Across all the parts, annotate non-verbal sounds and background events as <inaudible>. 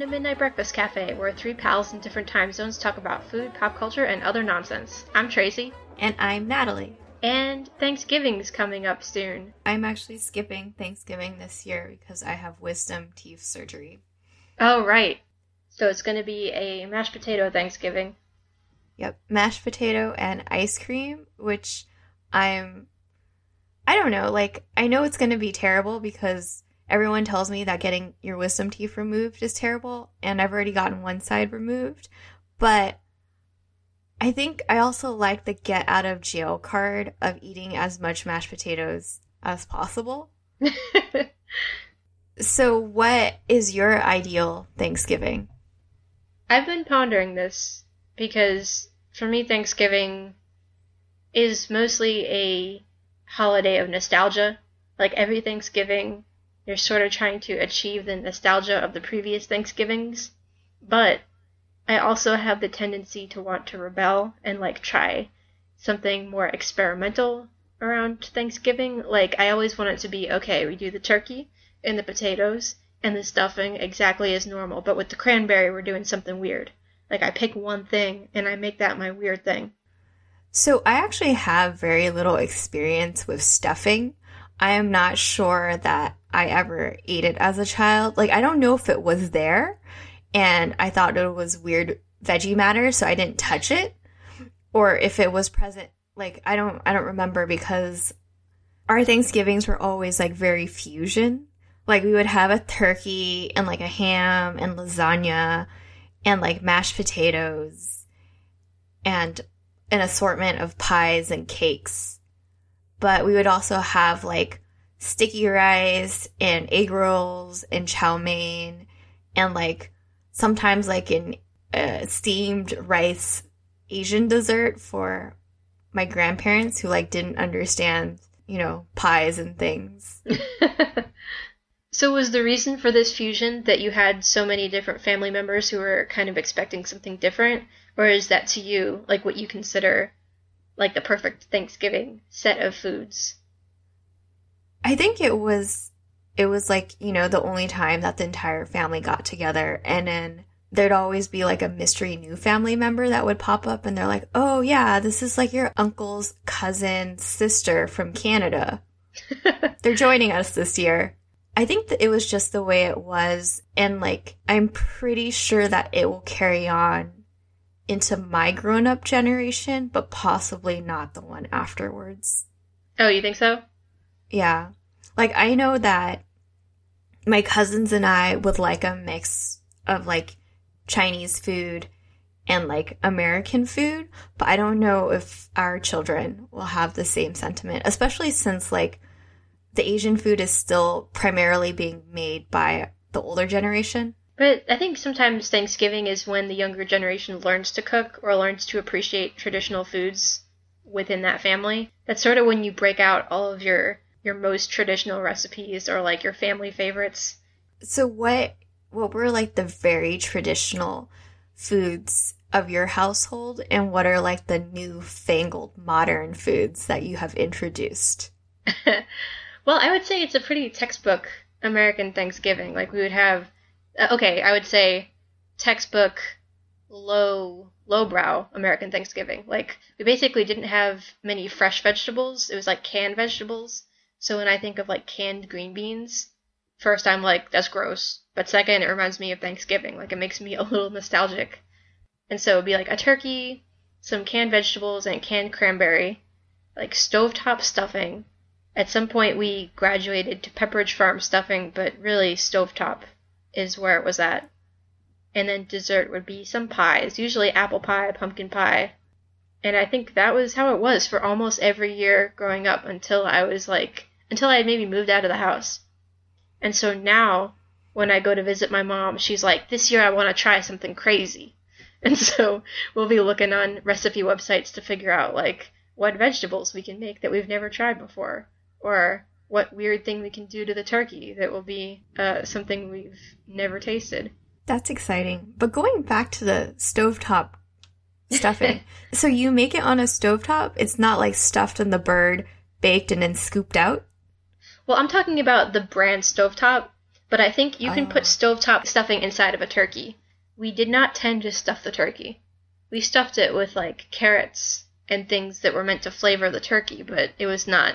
to Midnight Breakfast Cafe, where three pals in different time zones talk about food, pop culture, and other nonsense. I'm Tracy. And I'm Natalie. And Thanksgiving's coming up soon. I'm actually skipping Thanksgiving this year because I have wisdom teeth surgery. Oh, right. So it's going to be a mashed potato Thanksgiving. Yep, mashed potato and ice cream, which I'm. I don't know. Like, I know it's going to be terrible because everyone tells me that getting your wisdom teeth removed is terrible, and I've already gotten one side removed. But I think I also like the get out of jail card of eating as much mashed potatoes as possible. <laughs> so, what is your ideal Thanksgiving? I've been pondering this because for me, Thanksgiving is mostly a holiday of nostalgia. Like every Thanksgiving, you're sort of trying to achieve the nostalgia of the previous Thanksgivings. But I also have the tendency to want to rebel and like try something more experimental around Thanksgiving. Like I always want it to be okay, we do the turkey and the potatoes and the stuffing exactly as normal, but with the cranberry we're doing something weird. Like I pick one thing and I make that my weird thing. So I actually have very little experience with stuffing. I am not sure that I ever ate it as a child. Like, I don't know if it was there and I thought it was weird veggie matter, so I didn't touch it. Or if it was present, like, I don't, I don't remember because our Thanksgivings were always like very fusion. Like, we would have a turkey and like a ham and lasagna and like mashed potatoes and an assortment of pies and cakes but we would also have like sticky rice and egg rolls and chow mein and like sometimes like an uh, steamed rice Asian dessert for my grandparents who like didn't understand, you know, pies and things. <laughs> <laughs> so was the reason for this fusion that you had so many different family members who were kind of expecting something different or is that to you like what you consider like the perfect Thanksgiving set of foods? I think it was it was like, you know, the only time that the entire family got together and then there'd always be like a mystery new family member that would pop up and they're like, "Oh yeah, this is like your uncle's cousin sister from Canada." <laughs> they're joining us this year. I think that it was just the way it was and like I'm pretty sure that it will carry on into my grown up generation, but possibly not the one afterwards. Oh, you think so? Yeah. Like, I know that my cousins and I would like a mix of like Chinese food and like American food, but I don't know if our children will have the same sentiment, especially since like the Asian food is still primarily being made by the older generation. But I think sometimes Thanksgiving is when the younger generation learns to cook or learns to appreciate traditional foods within that family. That's sort of when you break out all of your your most traditional recipes or like your family favorites. So what what were like the very traditional foods of your household and what are like the new fangled modern foods that you have introduced? <laughs> well, I would say it's a pretty textbook American Thanksgiving. Like we would have Uh, okay, I would say textbook low lowbrow American Thanksgiving. Like we basically didn't have many fresh vegetables. It was like canned vegetables. So when I think of like canned green beans, first I'm like that's gross, but second it reminds me of Thanksgiving. Like it makes me <laughs> a little nostalgic. And so it'd be like a turkey, some canned vegetables and canned cranberry, like stovetop stuffing. At some point we graduated to Pepperidge Farm stuffing, but really stovetop is where it was at. And then dessert would be some pies, usually apple pie, pumpkin pie. And I think that was how it was for almost every year growing up until I was like, until I had maybe moved out of the house. And so now, when I go to visit my mom, she's like, this year I want to try something crazy. <laughs> And so we'll be looking on recipe websites to figure out like what vegetables we can make that we've never tried before. Or what weird thing we can do to the turkey that will be uh, something we've never tasted. That's exciting. But going back to the stovetop stuffing, <laughs> so you make it on a stovetop? It's not like stuffed in the bird, baked, and then scooped out? Well, I'm talking about the brand stovetop. But I think you can Oh. put stovetop stuffing inside of a turkey. We did not tend to stuff the turkey. We stuffed it with like carrots and things that were meant to flavor the turkey, but it was not.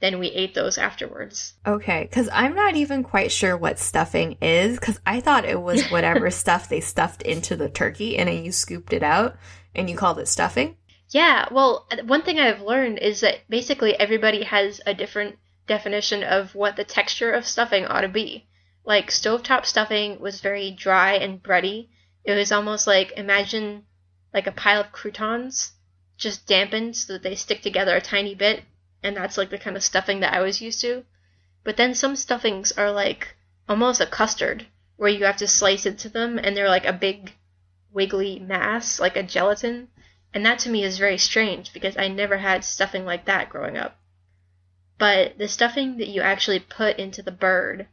Then we ate those afterwards. Okay, because I'm not even quite sure what stuffing is, because I thought it was <laughs> whatever stuff they stuffed into the turkey and then you scooped it out and you called it stuffing. Yeah, well, one thing I've learned is that basically everybody has a different definition of what the texture of stuffing ought to be. Like, stovetop stuffing was very dry and bready. It was almost like imagine like a pile of croutons just dampened so that they stick together a tiny bit, and that's like the kind of stuffing that I was used to. But then some stuffings are like almost a custard, where you have to slice into them, and they're like a big wiggly mass, like a gelatin. And that to me is very strange because I never had stuffing like that growing up. But the stuffing that you actually put into the bird,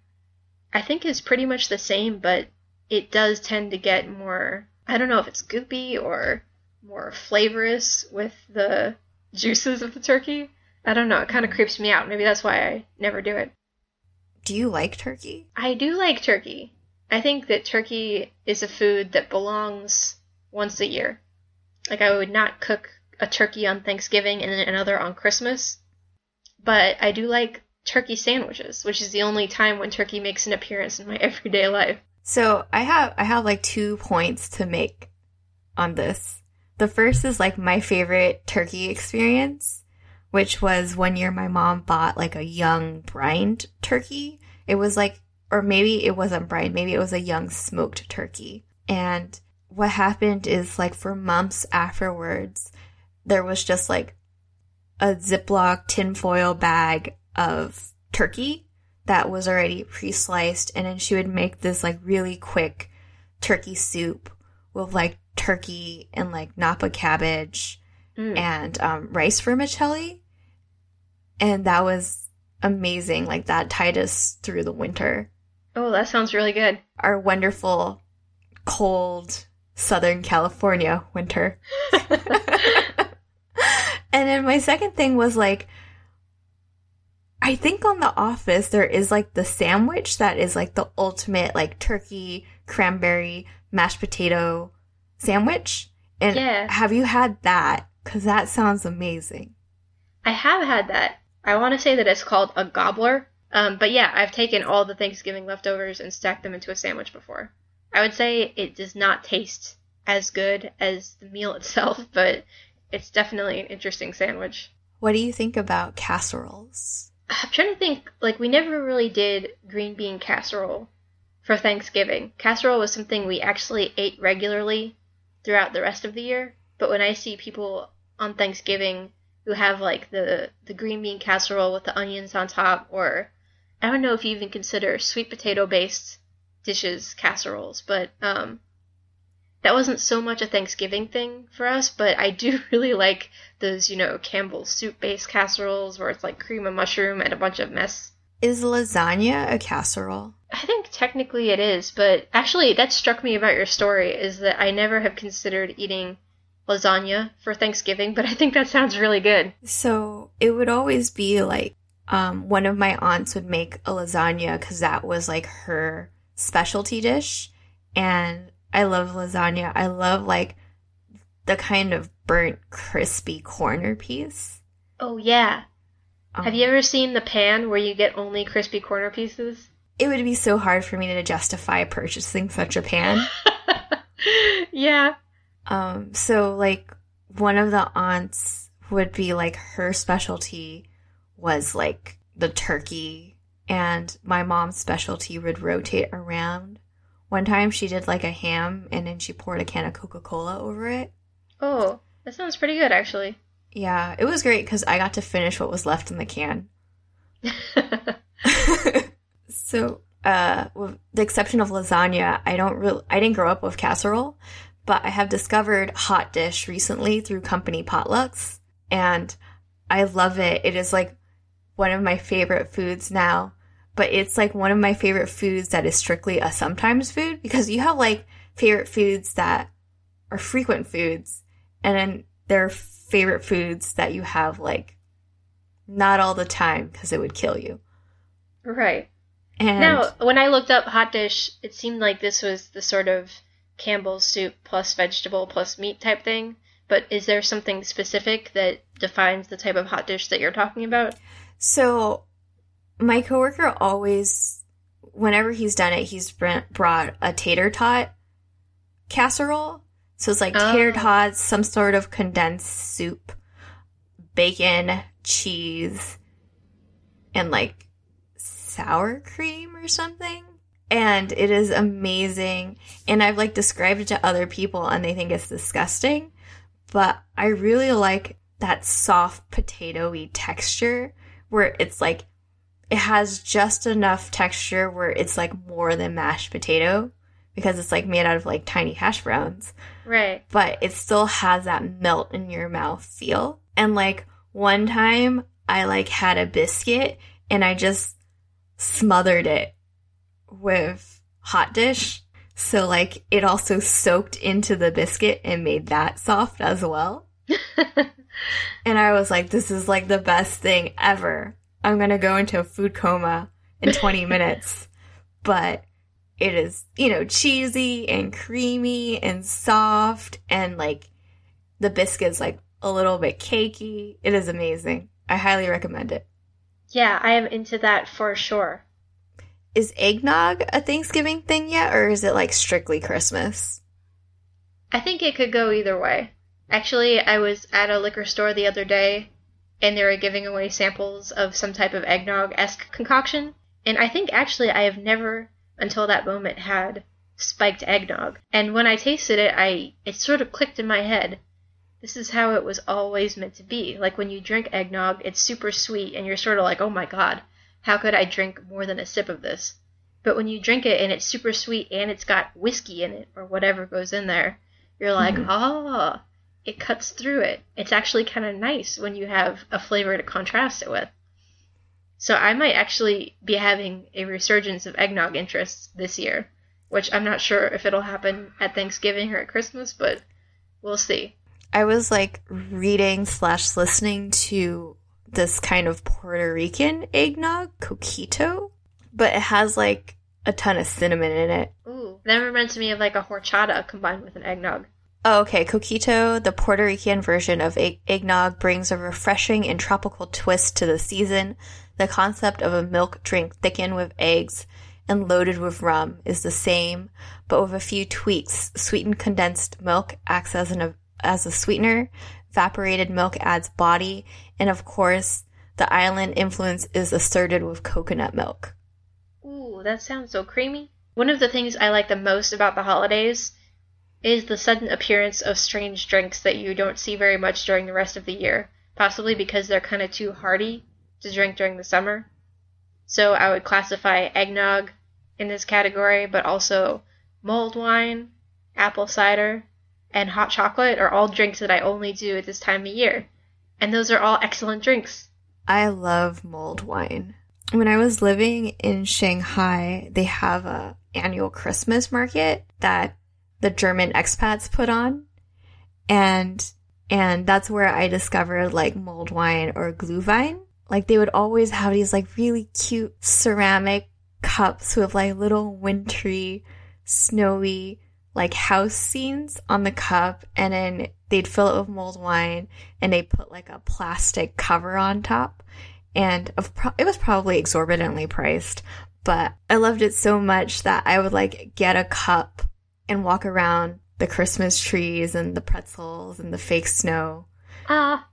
I think is pretty much the same, but it does tend to get more, I don't know if it's goopy or more flavorous with the <laughs> juices of the turkey. I don't know, it kind of creeps me out. Maybe that's why I never do it. Do you like turkey? I do like turkey. I think that turkey is a food that belongs once a year. Like I would not cook a turkey on Thanksgiving and then another on Christmas. But I do like turkey sandwiches, which is the only time when turkey makes an appearance in my <laughs> everyday life. So I have I have like two points to make on this. The first is like my favorite turkey experience, which was one year my mom bought like a young brined turkey. It was like or maybe it wasn't brined, maybe it was a young smoked turkey. And what happened is like for months afterwards, there was just like a Ziploc tinfoil bag of turkey that was already pre-sliced and then she would make this like really quick turkey soup with like turkey and like napa cabbage Mm. and um, rice vermicelli and that was amazing like that tied us through the winter Oh, that sounds really good. our wonderful cold southern california winter <laughs> and then my second thing was like I think on The Office there is like the sandwich that is like the ultimate like turkey, cranberry, mashed potato sandwich. And Yeah. have you had that? Cause that sounds amazing. I have had that. I want to say that it's called a gobbler. Um, but yeah, I've taken all the Thanksgiving leftovers and stacked them into a sandwich before. I would say it does not taste as good as the meal <laughs> itself, but it's definitely an interesting sandwich. What do you think about casseroles? I'm trying to think, like, we never really did green bean casserole for Thanksgiving. Casserole was something we actually ate regularly throughout the rest of the year, but when I see people on Thanksgiving who have, like, the, the green bean casserole with the onions on top, or I don't know if you even consider sweet potato based dishes casseroles, but, um, that wasn't so much a Thanksgiving thing for us, but I do <laughs> really like those, you know, Campbell's soup based casseroles where it's like cream of mushroom and a bunch of mess. Is lasagna a casserole? I think technically it is, but actually that struck me about your story is that I never have considered eating lasagna for Thanksgiving, but I think that sounds really good. So it would always be like um, one of my aunts would make a lasagna because that was like her specialty dish. And I love lasagna. I love like the kind of burnt, crispy corner piece. Oh yeah. Um, Have you ever seen the pan where you get only crispy corner pieces? It would be so hard for me to justify purchasing such a pan. <laughs> yeah. Um, so like one of the aunts would be like her specialty was like the turkey and my mom's specialty would rotate around. One time she did like a ham and then she poured a can of Coca-Cola over it. Oh, that sounds pretty good actually. <laughs> Yeah, it was great because I got to finish what was left in the can. <laughs> so, uh, with the exception of lasagna, I don't really, I didn't grow up with casserole, but I have discovered hot dish recently through company potlucks, and I love it. It is like one of my favorite foods now, but it's like one of my favorite foods that is strictly a sometimes food because you have like favorite foods that are frequent foods, and then there are favorite foods that you have like not all the time because it would kill you. right. And Now, when I looked up hot dish, it seemed like this was the sort of Campbell's soup plus vegetable plus meat type thing. But is there something specific that defines the type of hot dish that you're talking about? so my coworker always, whenever he's done it, he's brought a tater tot casserole. So it's like tater Oh. tots, some sort of condensed soup, bacon, cheese, and like sour cream or something. And it is amazing. And I've like described it to other people and they think it's disgusting. But I really like that soft potatoy texture where it's like it has just enough texture where it's like more than mashed potato because it's like made out of like tiny hash browns Right. but it still has that melt in your mouth feel. And like one time I like had a biscuit and I just smothered it with hot dish. So like it also soaked into the biscuit and made that soft as well. <laughs> And I was like, this is like the best thing ever. I'm gonna go into a food coma in 20 <laughs> minutes. But it is, you know, cheesy and creamy and soft and like the biscuit's like a little bit cakey. It is amazing. I highly recommend it. yeah, I am into that for sure. Is eggnog a Thanksgiving thing yet, or is it like strictly Christmas? I think it could go either way. Actually, I was at a liquor store the other day and they were giving away samples of some type of eggnog esque concoction. And I think actually I have never until that moment had spiked eggnog. And when I tasted it, I it sort of clicked in my head. This is how it was always meant to be. Like when you drink eggnog, it's super sweet and you're sort of like, "Oh my god, how could I drink more than a sip of this?" But when you drink it and it's super sweet and it's got whiskey in it or whatever goes in there, you're like, Mhm. "Oh, it cuts through it." It's actually kind of nice when you have a flavor to contrast it with. So I might actually be having a resurgence of eggnog interests this year, which I'm not sure if it'll happen at Thanksgiving or at Christmas, but we'll see. I was like reading slash listening to this kind of Puerto Rican eggnog, coquito, but it has like a ton of cinnamon in it. Ooh, that reminds me of like a horchata combined with an eggnog. Oh, okay. Coquito, the Puerto Rican version of egg- eggnog, brings a refreshing and tropical twist to the season. The concept of a milk drink thickened with eggs and loaded with rum is the same, but with a few tweaks. Sweetened condensed milk acts as an as a sweetener. Evaporated milk adds body, and of course, the island influence is asserted with coconut milk. Ooh, that sounds so creamy. One of the things I like the most about the holidays is the sudden appearance of strange drinks that you don't see very much during the rest of the year, possibly because they're kind of too hearty to drink during the summer. So I would classify eggnog in this category, but also mulled wine, apple cider, and hot chocolate are all drinks that I only do at this time of year. And those are all excellent drinks. I love mulled wine. When I was living in Shanghai, they have a annual Christmas market that the German expats put on. And and that's where I discovered like mulled wine or glühwein. Like they would always have these like really cute ceramic cups with like little wintry, snowy like house scenes on the cup and then they'd fill it with mulled wine and they put like a plastic cover on top. And of pro- it was probably exorbitantly priced but i loved it so much that i would like get a cup and walk around the christmas trees and the pretzels and the fake snow. Ah,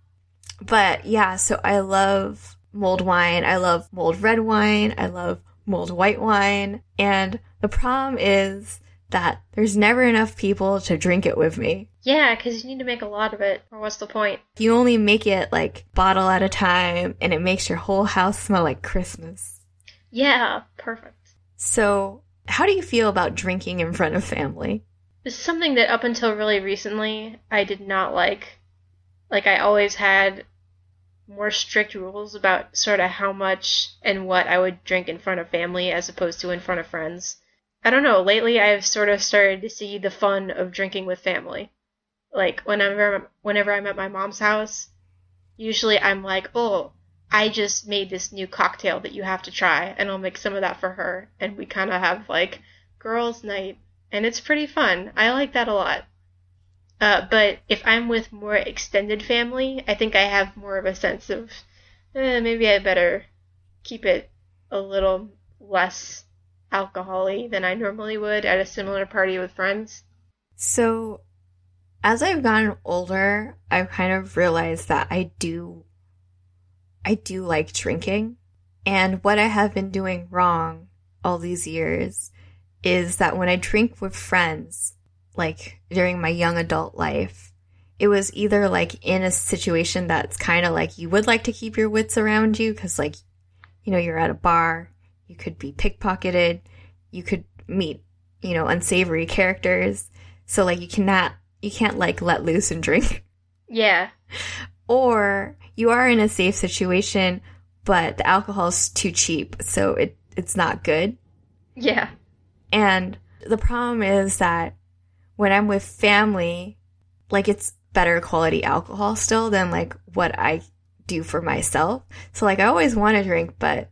but yeah so i love mulled wine. I love mulled red wine. I love mulled white wine. And the problem is that there's never enough people to drink it with me yeah, because you need to make a lot of it, or what's the point? you only make it like bottle at a time and it makes your whole house smell like Christmas. Yeah, perfect. So, how do you feel about drinking in front of family? This is something that up until really recently I did not like. Like I always had more strict rules about sort of how much and what I would drink in front of family as opposed to in front of friends. I don't know, lately I've sort of started to see the fun of drinking with family. Like whenever whenever I'm at my mom's house, usually I'm like, "Oh, I just made this new cocktail that you have to try, and I'll make some of that for her. And we kind of have like girls' night, and it's pretty fun. I like that a lot. Uh, but if I'm with more extended family, I think I have more of a sense of eh, maybe I better keep it a little less alcoholy than I normally would at a similar party with friends. So, as I've gotten older, I've kind of realized that I do I do like drinking. And what I have been doing wrong all these years is that when I drink with friends, like during my young adult life, it was either like in a situation that's kind of like you would like to keep your wits around you because, like, you know, you're at a bar, you could be pickpocketed, you could meet, you know, unsavory characters. So, like, you cannot, you can't like let loose and drink. <laughs> Yeah. Or you are in a safe situation, but the alcohol's too cheap, so it it's not good. Yeah. And the problem is that when I'm with family, like it's better quality alcohol still than like what I do for myself. So like I always want to drink, but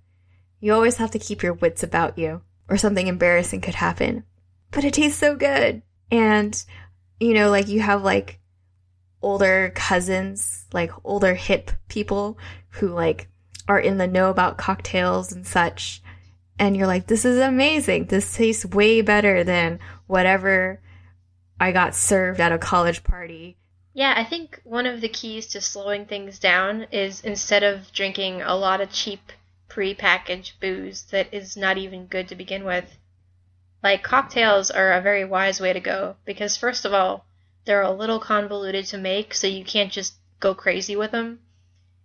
you always have to keep your wits about you or something embarrassing could happen. But it tastes so good. And you know, like you have like older cousins, like older hip people who like are in the know about cocktails and such. And you're like, this is amazing. This tastes way better than whatever I got served at a college party. Yeah, I think one of the keys to slowing things down is instead of drinking a lot of cheap pre-packaged booze that is not even good to begin with, like cocktails are a very wise way to go because first of all, they're a little convoluted to make, so you can't just go crazy with them.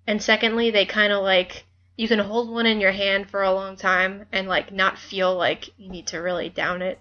And secondly, they kind of like you can hold one in your hand for a long time and like not feel like you need to really down it.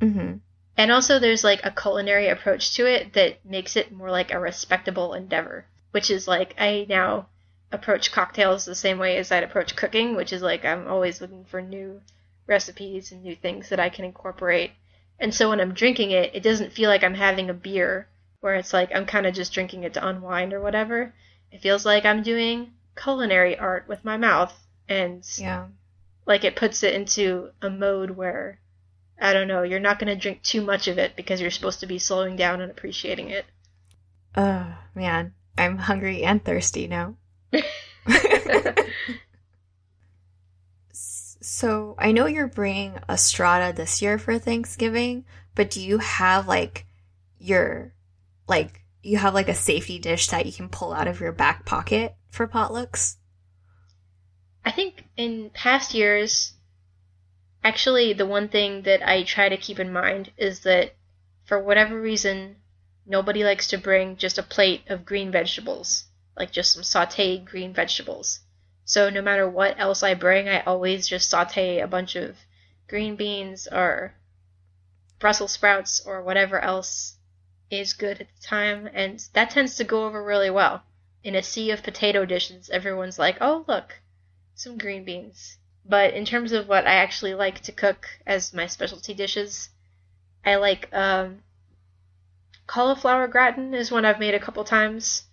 Mm-hmm. And also, there's like a culinary approach to it that makes it more like a respectable endeavor, which is like I now approach cocktails the same way as I'd approach cooking, which is like I'm always looking for new recipes and new things that I can incorporate and so when I'm drinking it, it doesn't feel like I'm having a beer where it's like I'm kind of just drinking it to unwind or whatever. It feels like I'm doing culinary art with my mouth and Yeah. like it puts it into a mode where I don't know, you're not going to drink too much of it because you're supposed to be slowing down and appreciating it. Oh, man. I'm hungry and thirsty now. <laughs> so, I know you're bringing a strata this year for Thanksgiving, but do you have like your like you have like a safety dish that you can pull out of your back pocket for potlucks? I think in past years, actually, the one thing that I try to keep in mind is that for whatever reason, nobody likes to bring just a plate of green vegetables, like just some sauteed green vegetables. So no matter what else I bring, I always just saute a bunch of green beans or Brussels sprouts or whatever else is good at the time, and that tends to go over really well. In a sea of potato dishes, everyone's like, oh, look, some green beans. But in terms of what I actually like to cook as my specialty dishes, I like um, cauliflower gratin is one I've made a couple times.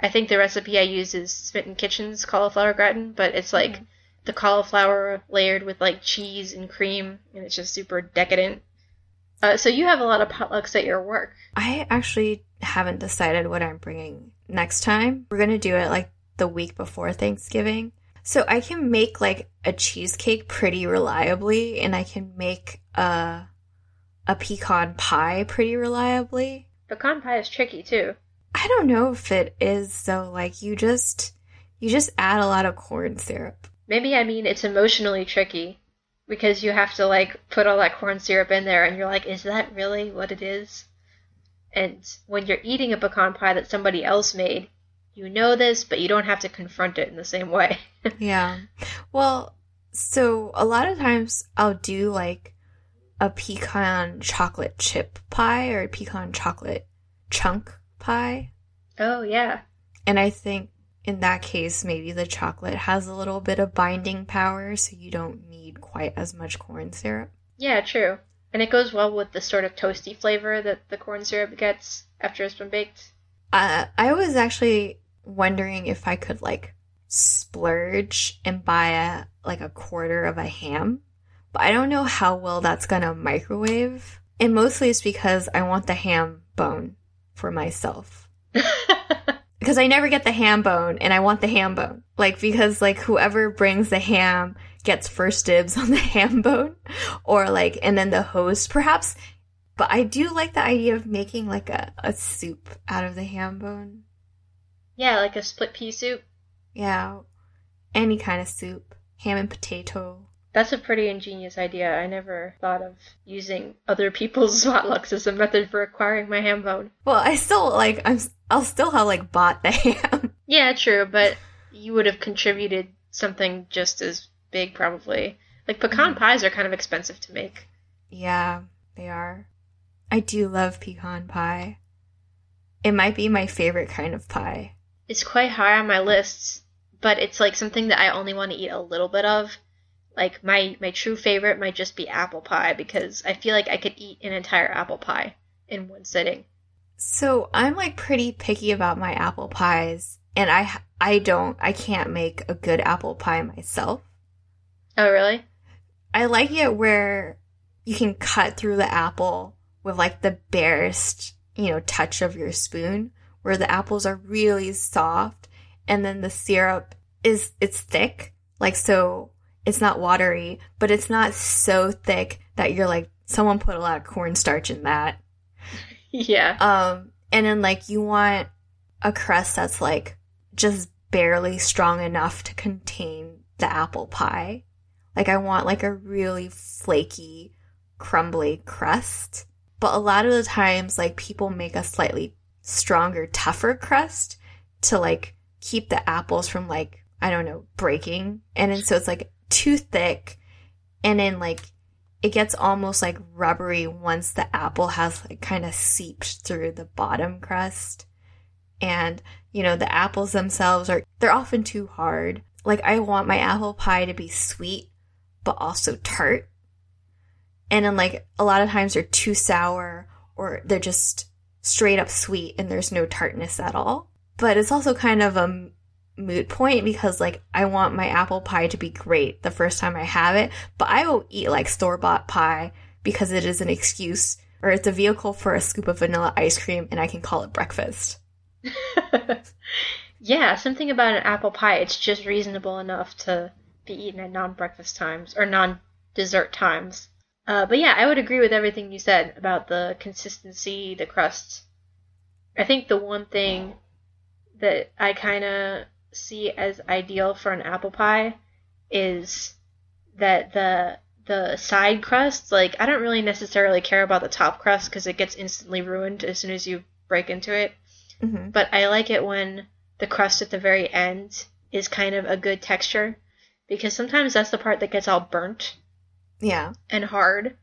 I think the recipe I use is Smitten Kitchen's cauliflower gratin, but it's like Mhm. the cauliflower layered with like cheese and cream, and it's just super decadent. Uh, so you have a lot of potlucks at your work. I actually haven't decided what I'm bringing next time. We're going to do it like the week before Thanksgiving. So I can make like a cheesecake pretty reliably and I can make a a pecan pie pretty reliably. Pecan pie is tricky too. I don't know if it is though like you just you just add a lot of corn syrup. Maybe I mean it's emotionally tricky because you have to like put all that corn syrup in there and you're like, is that really what it is? And when you're eating a pecan pie that somebody else made, you know this, but you don't have to confront it in the same way. <laughs> Yeah. Well, so a lot of times I'll do like a pecan chocolate chip pie or a pecan chocolate chunk pie. oh, yeah. And I think in that case, maybe the chocolate has a little bit of binding power, so you don't need quite as much corn syrup. Yeah, true. And it goes well with the sort of toasty flavor that the corn syrup gets after it's been baked. Uh, I was actually wondering if I could like splurge and buy a like a quarter of a ham, but I don't know how well that's gonna microwave. And mostly it's because I want the ham bone for myself. <laughs> because I never get the ham bone and I want the ham bone. Like because like whoever brings the ham gets first dibs <laughs> on the ham bone or like and then the host perhaps but I do like the idea of making like a, a soup out of the ham bone. Yeah, like a split pea soup. Yeah. Any kind of soup. Ham and potato. That's a pretty ingenious idea. I never thought of using other people's potlucks as a method for acquiring my ham bone. Well, I still like I'm I'll still have like bought the <laughs> ham. Yeah, true, but you would have contributed something just as big probably. Like pecan Mhm. pies are kind of expensive to make. Yeah, they are. I do love pecan pie. It might be my favorite kind of pie. It's quite high on my list, but it's like something that I only want to eat a little bit of. Like my my true favorite might just be apple pie because I feel like I could eat an entire apple pie in one sitting. So I'm like pretty picky about my apple pies, and I I don't I can't make a good apple pie myself. Oh, really? I like it where you can cut through the apple with like the barest, you know, touch of your spoon, where the apples are really soft and then the syrup is it's thick, like so it's not watery, but it's not so thick that you're like someone put a lot of cornstarch in that. Yeah. Um, and then like you want a crust that's like just barely strong enough to contain the apple pie. Like I want like a really flaky, crumbly crust. But a lot of the times like people make a slightly stronger, tougher crust to like keep the apples from like, I don't know, breaking. And then so it's like too thick and then like it gets almost like rubbery once the apple has like kind of seeped through the bottom crust. And, you know, the apples themselves are, they're often too hard. Like, I want my apple pie to be sweet, but also tart. And then, like, a lot of times they're too sour or they're just straight up sweet and there's no tartness at all. But it's also kind of a moot point because like I want my apple pie to be great the first time I have it, but I will eat like store bought pie because it is an excuse or it's a vehicle for a scoop of vanilla ice cream and I can call it breakfast. <laughs> yeah, something about an apple pie, it's just reasonable enough to be eaten at non breakfast times or non dessert times. Uh, but yeah, I would agree with everything you said about the consistency, the crust. I think the one thing that I kind of see as ideal for an apple pie is that the the side crust, like I don't really necessarily care about the top crust because it gets instantly ruined as soon as you break into it. hmm But I like it when the crust at the very end is kind of a good texture because sometimes that's the part that gets all burnt Yeah. and hard.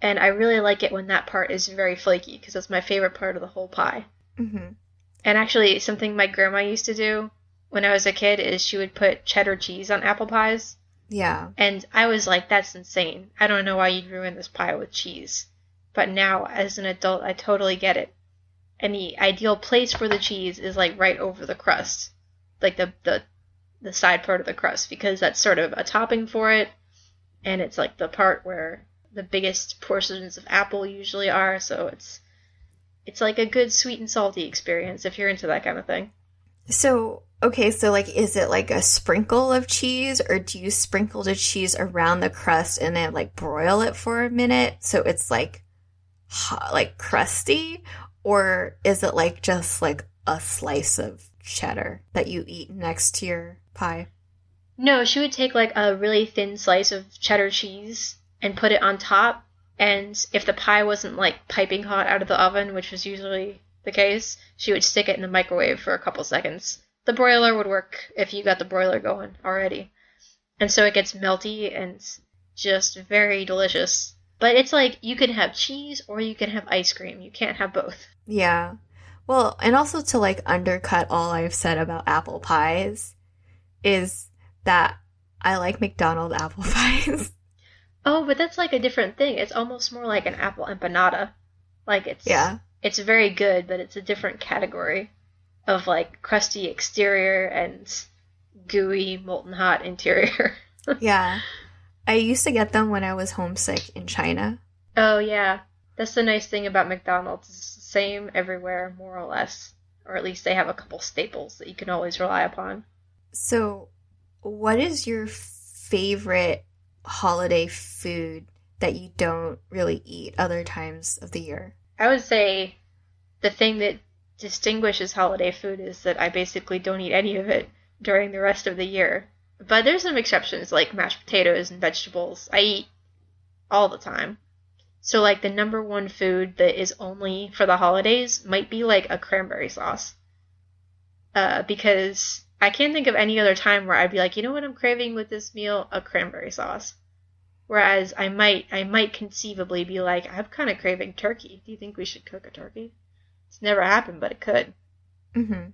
And I really like it when that part is very flaky because that's my favorite part of the whole pie. hmm And actually, something my grandma used to do when I was a kid is she would put cheddar cheese on apple pies. Yeah. And I was like, that's insane. I don't know why you'd ruin this pie with cheese. But now, as an adult, I totally get it. And the ideal place for the cheese is like right over the crust, like the the the side part of the crust, because that's sort of a topping for it, and it's like the part where the biggest portions of apple usually are. So it's it's like a good sweet and salty experience if you're into that kind of thing. So, okay, so like, is it like a sprinkle of cheese, or do you sprinkle the cheese around the crust and then like broil it for a minute so it's like, hot, like crusty, or is it like just like a slice of cheddar that you eat next to your pie? No, she would take like a really thin slice of cheddar cheese and put it on top. And if the pie wasn't like piping hot out of the oven, which was usually the case, she would stick it in the microwave for a couple seconds. The broiler would work if you got the broiler going already. And so it gets melty and just very delicious. But it's like you can have cheese or you can have ice cream. You can't have both. Yeah. Well, and also to like undercut all I've said about apple pies is that I like McDonald's apple <laughs> pies. Oh, but that's like a different thing. It's almost more like an apple empanada. Like it's yeah. It's very good, but it's a different category of like crusty exterior and gooey, molten hot interior. <laughs> yeah. I used to get them when I was homesick in China. Oh, yeah. That's the nice thing about McDonald's. It's the same everywhere, more or less. Or at least they have a couple staples that you can always rely upon. So, what is your favorite holiday food that you don't really eat other times of the year? I would say the thing that distinguishes holiday food is that I basically don't eat any of it during the rest of the year. But there's some exceptions like mashed potatoes and vegetables. I eat all the time. So like the number one food that is only for the holidays might be like a cranberry sauce. Uh, because I can't think of any other time where I'd be like, you know what I'm craving with this meal? A cranberry sauce. Whereas I might I might conceivably be like, I'm kind of craving turkey. Do you think we should cook a turkey? It's never happened, but it could. Mm-hmm.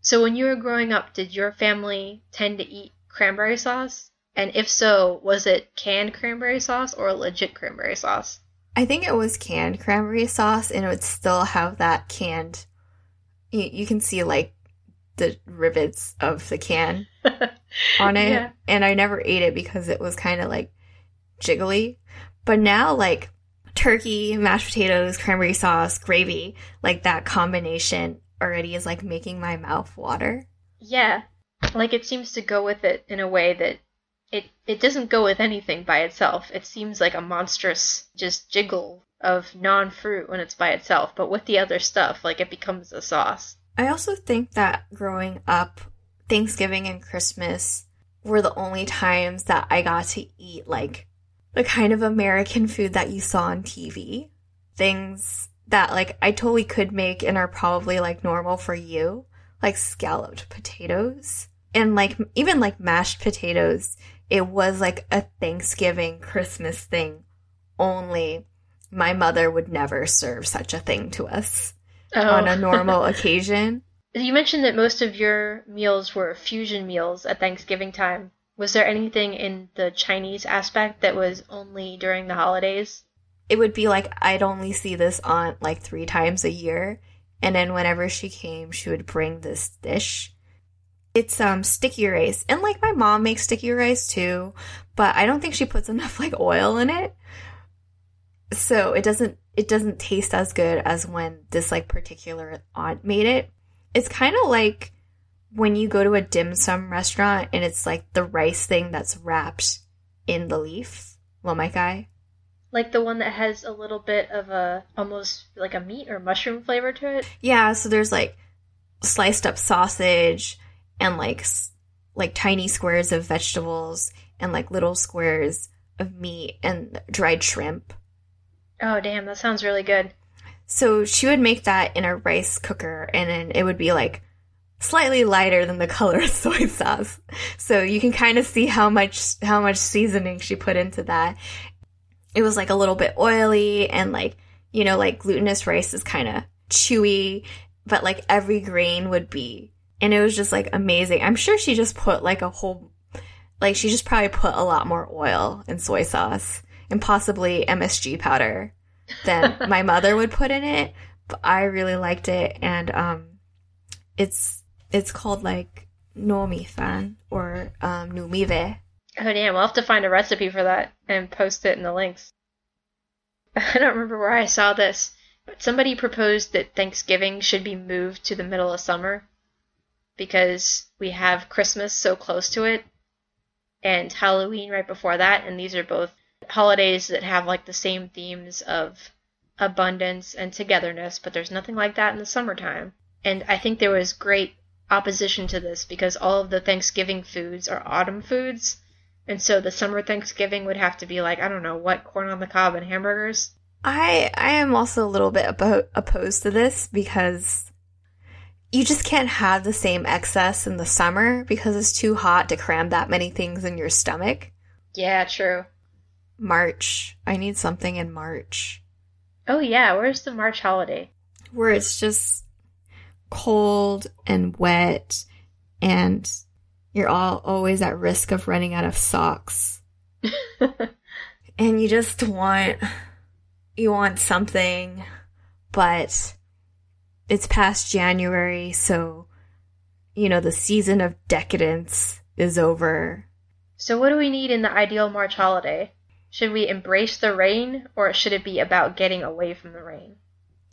So when you were growing up, did your family tend to eat cranberry sauce? And if so, was it canned cranberry sauce or legit cranberry sauce? I think it was canned cranberry sauce, and it would still have that canned. You, you can see like the rivets of the can <laughs> on it, yeah. and I never ate it because it was kind of like jiggly. But now, like turkey, mashed potatoes, cranberry sauce, gravy, like that combination already is like making my mouth water. Yeah. Like it seems to go with it in a way that it it doesn't go with anything by itself. It seems like a monstrous just jiggle of non-fruit when it's by itself, but with the other stuff, like it becomes a sauce. I also think that growing up, Thanksgiving and Christmas were the only times that I got to eat like the kind of American food that you saw on TV. Things that like I totally could make and are probably like normal for you, like scalloped potatoes and like even like mashed potatoes. It was like a Thanksgiving Christmas thing only. My mother would never serve such a thing to us oh. on a normal occasion. You mentioned that most of your meals were fusion meals at Thanksgiving time. Was there anything in the Chinese aspect that was only during the holidays? It would be like I'd only see this aunt like three times a year, and then whenever she came, she would bring this dish. It's um sticky rice, and like my mom makes sticky rice too, but I don't think she puts <laughs> enough like oil in it, so it doesn't it doesn't taste as good as when this like particular aunt made it. It's kind of like when you go to a dim sum restaurant and it's like the rice thing that's wrapped in the leaf, guy, Like the one that has a little bit of a almost like a meat or mushroom flavor to it. Yeah, so there's like sliced up sausage and like like tiny squares of vegetables and like little squares of meat and dried shrimp. Oh damn, that sounds really good. So she would make that in a rice cooker and then it would be like slightly lighter than the color <laughs> of soy sauce. So you can kind of see how much how much seasoning she put into that. It was like a little bit oily and like, you know, like glutinous rice is kind of chewy, but like every grain would be and it was just like amazing. I'm sure she just put like a whole like she just probably put a lot more oil and soy sauce and possibly MSG powder than <laughs> my mother would put in it, but I really liked it and um it's it's called like nomi fan or um, numive. Oh damn! We'll have to find a recipe for that and post it in the links. <laughs> I don't remember where I saw this, but somebody proposed that Thanksgiving should be moved to the middle of summer because we have Christmas so close to it and Halloween right before that, and these are both holidays that have like the same themes of abundance and togetherness, but there's nothing like that in the summertime. And I think there was great opposition to this because all of the Thanksgiving foods are autumn foods. And so the summer Thanksgiving would have to be like, I don't know, what, corn on the cob and hamburgers? I I am also a little bit oppo- opposed to this because you just can't have the same excess in the summer because it's too hot to cram that many things in your stomach. Yeah, true. March. I need something in March. Oh yeah, where's the March holiday? Where it's just cold and wet and you're all always at risk of running out of socks. <laughs> and you just want you want something but it's past January so you know, the season of decadence is over. So, what do we need in the ideal March holiday? Should we embrace the rain, or should it be about getting away from the rain?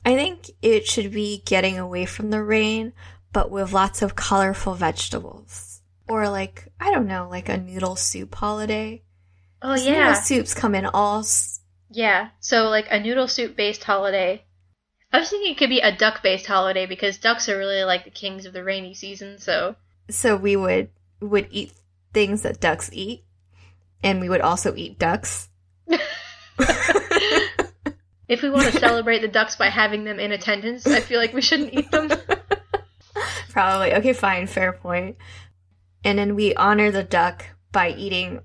I think it should be getting away from the rain, but with lots of colorful vegetables. Or like, I don't know, like a noodle soup holiday. Oh, Noodle yeah. soups come in all. s- Yeah, so like a noodle soup based holiday. I was thinking it could be a duck based holiday because ducks are really like the kings of the rainy season, so. So we would would eat things that ducks eat, and we would also eat ducks. <laughs> If we want to celebrate the ducks by having them in attendance, I feel like we shouldn't eat them. <laughs> Probably. Okay, fine, fair point. And then we honor the duck by eating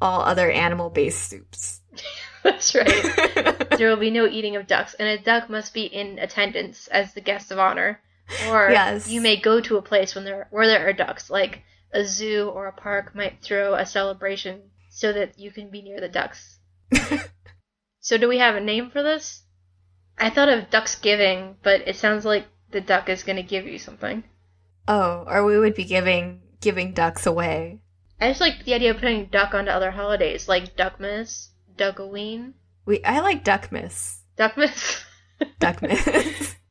all other animal based soups. <laughs> That's right. There will be no eating of ducks, and a duck must be in attendance as the guest of honor. Or Yes. you may go to a place when there where there are ducks, like a zoo or a park might throw a celebration so that you can be near the ducks. <laughs> so do we have a name for this? I thought of ducks giving, but it sounds like the duck is going to give you something. oh, or we would be giving giving ducks away. I just like the idea of putting duck onto other holidays, like Duckmas, Duckoween, We I like Duckmas. Duckmas. <laughs> Duckmas. <laughs>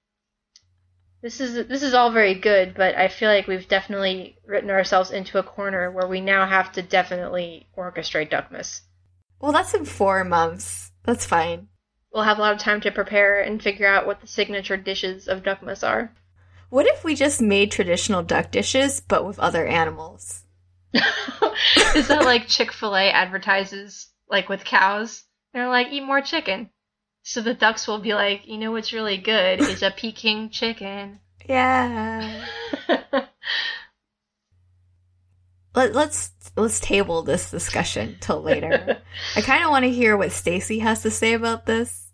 This is this is all very good, but I feel like we've definitely written ourselves into a corner where we now have to definitely orchestrate Duckmas. well, that's in four months. That's fine. We'll have a lot of time to prepare and figure out what the signature dishes of Duckmas are. What if we just made traditional duck dishes but with other animals? <laughs> is that like Chick Fil A advertises like with cows? They're like, eat more chicken. So the ducks will be like, you know what's really good is a Peking chicken. <laughs> Yeah. Let, let's let's table this discussion till later. <laughs> I kind of want to hear what Stacy has to say about this.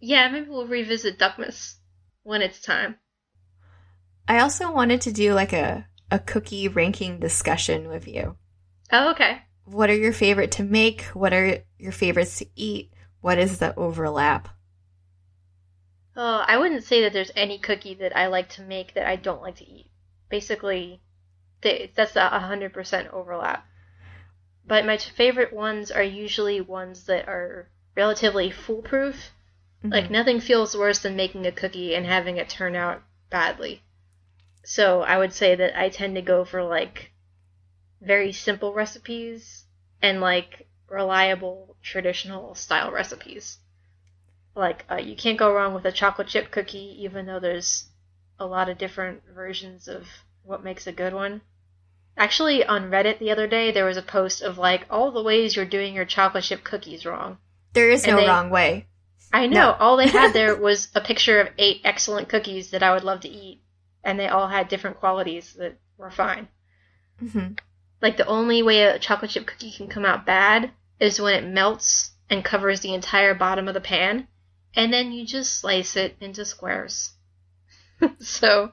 yeah, maybe we'll revisit Duckmas when it's time. I also wanted to do like a a cookie ranking discussion with you. Oh, okay. What are your favorite to make? What are your favorites to eat? What is the overlap? Oh, I wouldn't say that there's any cookie that I like to make that I don't like to eat. Basically, they, that's a hundred percent overlap. But my favorite ones are usually ones that are relatively foolproof. Like Mhm. nothing feels worse than making a cookie and having it turn out badly. So I would say that I tend to go for like very simple recipes and like reliable traditional style recipes. Like uh, you can't go wrong with a chocolate chip cookie, even though there's a lot of different versions of what makes a good one. Actually, on Reddit the other day, there was a post of like all the ways you're doing your chocolate chip cookies wrong. there is and no they- wrong way. I know. No. all they had there <laughs> was a picture of eight excellent cookies that I would love to eat, and they all had different qualities that were fine. hmm Like the only way a chocolate chip cookie can come out bad is when it melts and covers the entire bottom of the pan, and then you just slice it into squares. <laughs> so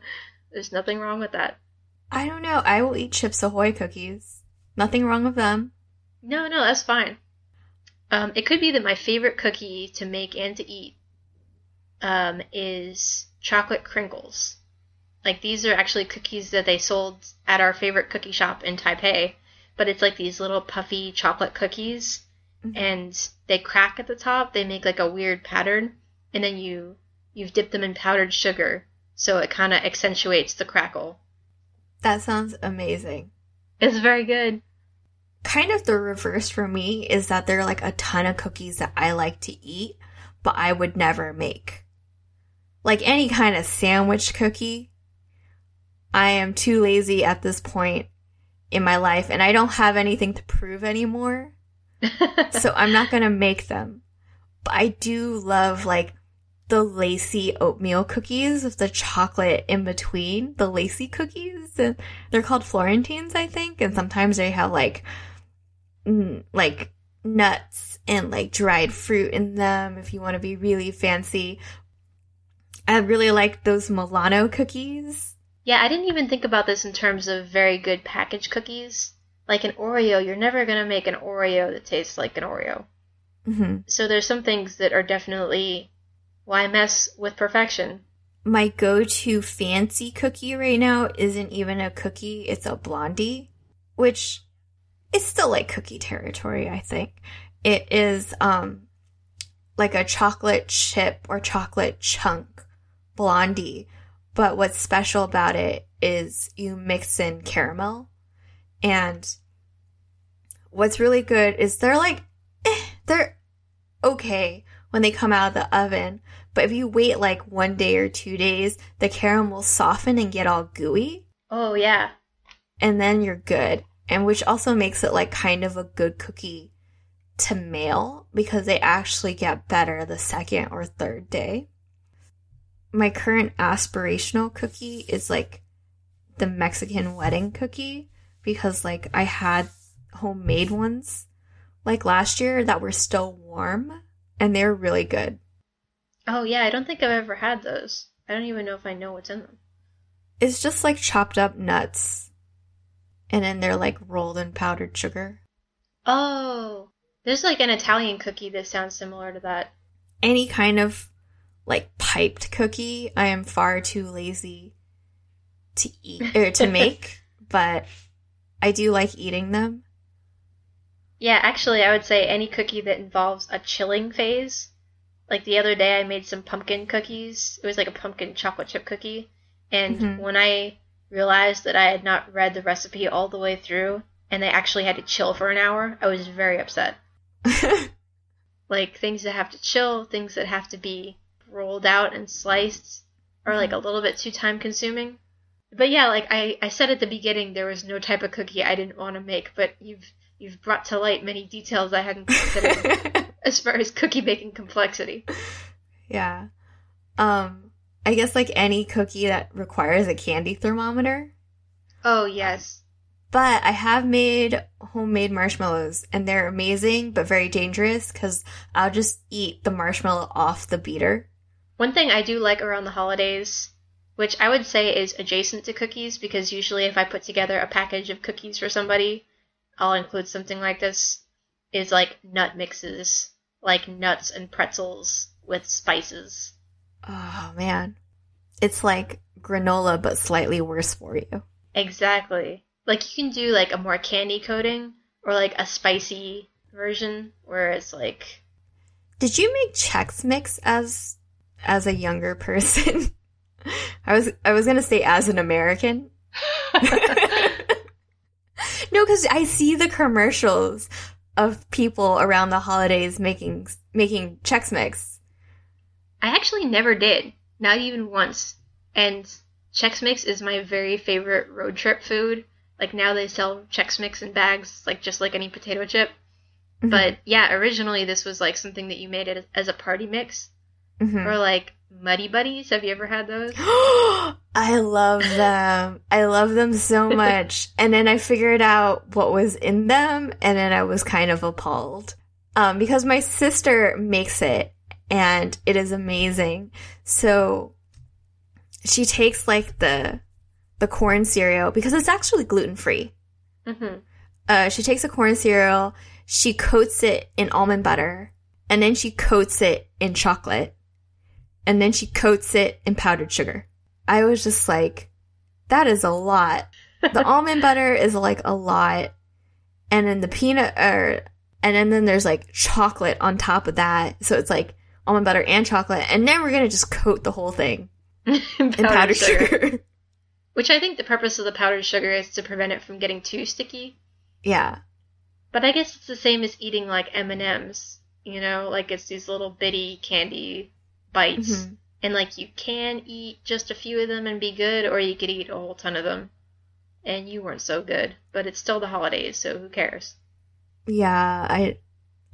there's nothing wrong with that. I don't know. I will eat Chips Ahoy cookies. Nothing wrong with them. No, no, that's fine. Um, it could be that my favorite cookie to make and to eat um, is chocolate crinkles. Like these are actually cookies that they sold at our favorite cookie shop in Taipei, but it's like these little puffy chocolate cookies, Mhm. and they crack at the top. They make like a weird pattern, and then you you've dipped them in powdered sugar, so it kind of accentuates the crackle. That sounds amazing. It's very good. kind of the reverse for me is that there are like a ton of cookies that I like to eat, but I would never make. Like any kind of sandwich cookie, I am too lazy at this point in my life and I don't have anything to prove anymore. <laughs> so I'm not going to make them. But I do love like the lacy oatmeal cookies with the chocolate in between, the lacy cookies. And they're called Florentines, I think. And sometimes they have like, mm, like nuts and like dried fruit in them if you want to be really fancy. I really like those Milano cookies. Yeah, I didn't even think about this in terms of very good packaged cookies. Like an Oreo, you're never going to make an Oreo that tastes like an Oreo. hmm So there's some things that are definitely why mess with perfection. my go-to fancy cookie right now isn't even a cookie, it's a blondie, which is still like cookie territory, I think. It is um like a chocolate chip or chocolate chunk blondie, but what's special about it is you mix in caramel and what's really good is they're like eh, they're okay when they come out of the oven, but if you wait like one day or two days, the caramel will soften and get all gooey. Oh, yeah. And then you're good. And which also makes it like kind of a good cookie to mail because they actually get better the second or third day. My current aspirational cookie is like the Mexican wedding cookie because like I had homemade ones like last year that were still warm and they're really good. Oh, yeah, I don't think I've ever had those. I don't even know if I know what's in them. It's just like chopped up nuts and then they're like rolled in powdered sugar. Oh, there's like an Italian cookie that sounds similar to that. Any kind of like piped cookie, I am far too lazy to eat or to <laughs> make, but I do like eating them. Yeah, actually, I would say any cookie that involves a chilling phase. Like the other day, I made some pumpkin cookies. It was like a pumpkin chocolate chip cookie. And Mhm. when I realized that I had not read the recipe all the way through and they actually had to chill for an hour, I was very upset. <laughs> Like things that have to chill, things that have to be rolled out and sliced are like a little bit too time consuming. But yeah, like I, I said at the beginning there was no type of cookie I didn't want to make, but you've you've brought to light many details I hadn't considered <laughs> as far as cookie making complexity. yeah. Um, I guess like any cookie that requires a candy thermometer. Oh yes. But I have made homemade marshmallows and they're amazing but very dangerous because I'll just eat the marshmallow off the beater. One thing I do like around the holidays, which I would say is adjacent to cookies, because usually if I put together a package of cookies for somebody, I'll include something like this, is like nut mixes, like nuts and pretzels with spices. Oh man. It's like granola but slightly worse for you. Exactly. Like you can do like a more candy coating or like a spicy version where it's like Did you make Chex Mix as as a younger person? <laughs> I was I was gonna say as an American. <laughs> no, because I see the commercials of people around the holidays making making Chex Mix. I actually never did, not even once. And Chex Mix is my very favorite road trip food. Like now they sell Chex Mix in bags, like just like any potato chip. Mm-hmm. But yeah, originally this was like something that you made it as a party mix, Mhm. or like Muddy Buddies. Have you ever had those? <gasps> I love them. I love them so <laughs> much. and then I figured out what was in them, and then I was kind of appalled. Um, because my sister makes it, and it is amazing. So she takes like the the corn cereal because it's actually gluten free. hmm Uh, she takes a corn cereal, she coats it in almond butter, and then she coats it in chocolate, and then she coats it in powdered sugar. I was just like, that is a lot. The <laughs> almond butter is like a lot, and then the peanut, or and then, then there's like chocolate on top of that, so it's like almond butter and chocolate, and then we're gonna just coat the whole thing in powdered sugar. <laughs> Which I think the purpose of the powdered sugar is to prevent it from getting too sticky. yeah, But I guess it's the same as eating like M and M's. You know, like it's these little bitty candy bites, Mhm. and like you can eat just a few of them and be good, or you could eat a whole ton of them, and you weren't so good. But it's still the holidays, so who cares? Yeah, I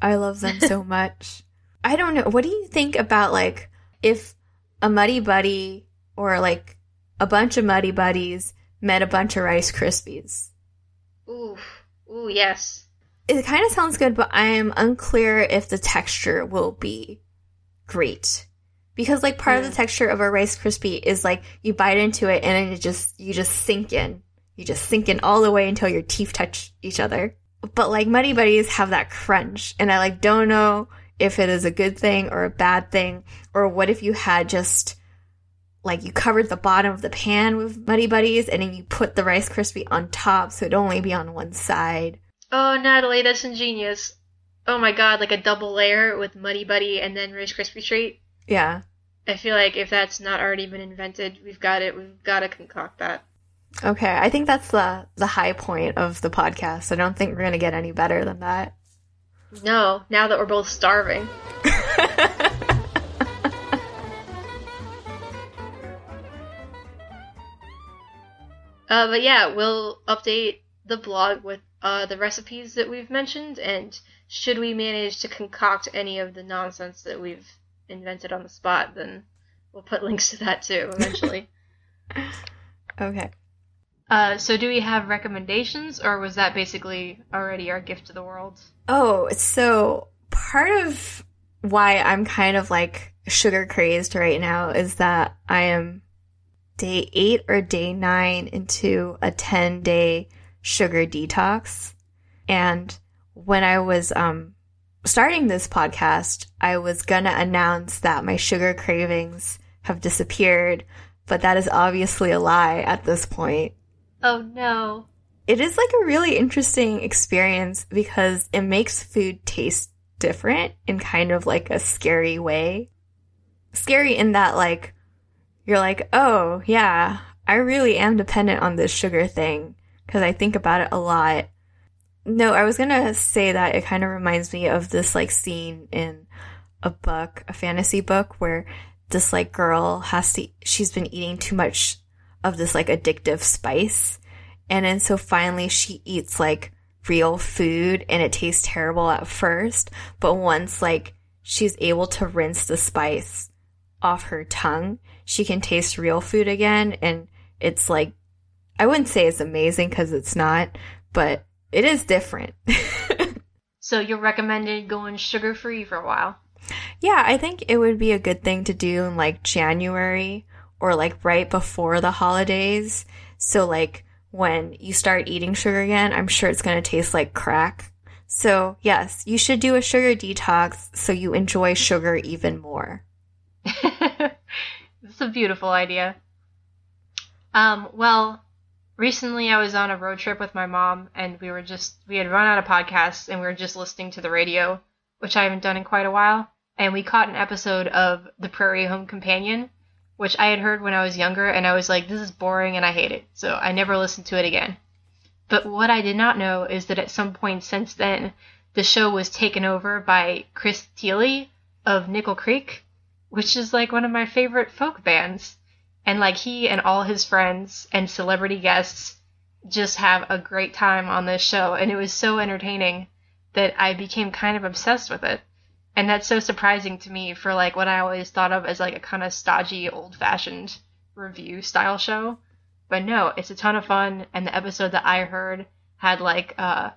I love them so <laughs> much. I don't know. What do you think about like if a muddy buddy or like a bunch of muddy buddies met a bunch of Rice Krispies? Ooh, ooh, yes. It kind of sounds good, but I am unclear if the texture will be great. Because like part of the texture of a Rice Krispie is like you bite into it and then it just you just sink in. You just sink in all the way until your teeth touch each other. But like Muddy Buddies have that crunch and I like don't know if it is a good thing or a bad thing or what if you had just like you covered the bottom of the pan with Muddy Buddies and then you put the Rice Krispie on top so it'd only be on one side. Oh, Natalie, that's ingenious. Oh my god, like a double layer with Muddy Buddy and then Rice Krispie treat. Yeah. I feel like if that's not already been invented, we've got it. We've got to concoct that. Okay, I think that's the the high point of the podcast. I don't think we're gonna get any better than that. No, now that we're both starving. <laughs> uh, but yeah, we'll update the blog with uh, the recipes that we've mentioned, and should we manage to concoct any of the nonsense that we've invented on the spot, then we'll put links to that too eventually. <laughs> okay. Uh, so do we have recommendations, or was that basically already our gift to the world? Oh, so part of why I'm kind of like sugar crazed right now is that I am day eight or day nine into a 10 day sugar detox. And when I was, um, starting this podcast, I was gonna announce that my sugar cravings have disappeared, but that is obviously a lie at this point. Oh no. It is like a really interesting experience because it makes food taste different in kind of like a scary way. Scary in that like, you're like, oh yeah, I really am dependent on this sugar thing because I think about it a lot. No, I was gonna say that it kind of reminds me of this like scene in a book, a fantasy book where this like girl has to, she's been eating too much of this like addictive spice. And then so finally she eats like real food and it tastes terrible at first. But once like she's able to rinse the spice off her tongue, she can taste real food again. And it's like, I wouldn't say it's amazing because it's not, but it is different. <laughs> so you recommended going sugar free for a while? Yeah, I think it would be a good thing to do in like January or like right before the holidays. So like when you start eating sugar again, I'm sure it's going to taste like crack. So yes, you should do a sugar detox so you enjoy sugar even more. <laughs> It's a beautiful idea. Um, well, recently I was on a road trip with my mom and we were just, we had run out of podcasts and we were just listening to the radio, which I haven't done in quite a while. And we caught an episode of The Prairie Home Companion, which I had heard when I was younger, and I was like, this is boring and I hate it. So I never listened to it again. But what I did not know is that at some point since then, the show was taken over by Chris Thile of Nickel Creek, which is like one of my favorite folk bands. And like he and all his friends and celebrity guests just have a great time on this show. And it was so entertaining that I became kind of obsessed with it and that's so surprising to me for like what I always thought of as like a kind of stodgy, old fashioned revue style show. But no, it's a ton of fun, and the episode that I heard had like uh,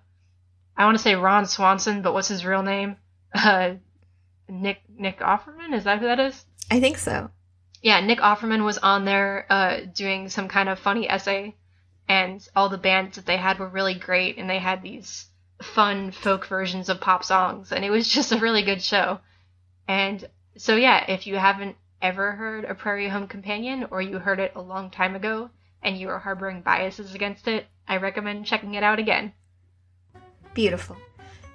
I want to say Ron Swanson, but what's his real name? <laughs> Uh, Nick Nick Offerman is that who that is? I think so. Yeah, Nick Offerman was on there uh, doing some kind of funny essay, and all the bands that they had were really great, and they had these fun folk versions of pop songs, and it was just a really good show. And so, yeah, if you haven't ever heard A Prairie Home Companion, or you heard it a long time ago and you are harboring biases against it, I recommend checking it out again. Beautiful.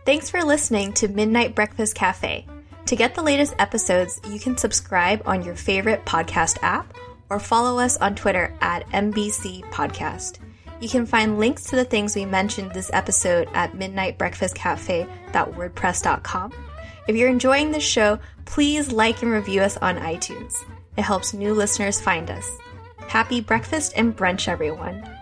Thanks for listening to Midnight Breakfast Cafe. To get the latest episodes, you can subscribe on your favorite podcast app or follow us on Twitter at MBC Podcast. You can find links to the things we mentioned this episode at midnightbreakfastcafe.wordpress.com. If you're enjoying this show, please like and review us on iTunes. It helps new listeners find us. Happy breakfast and brunch, everyone.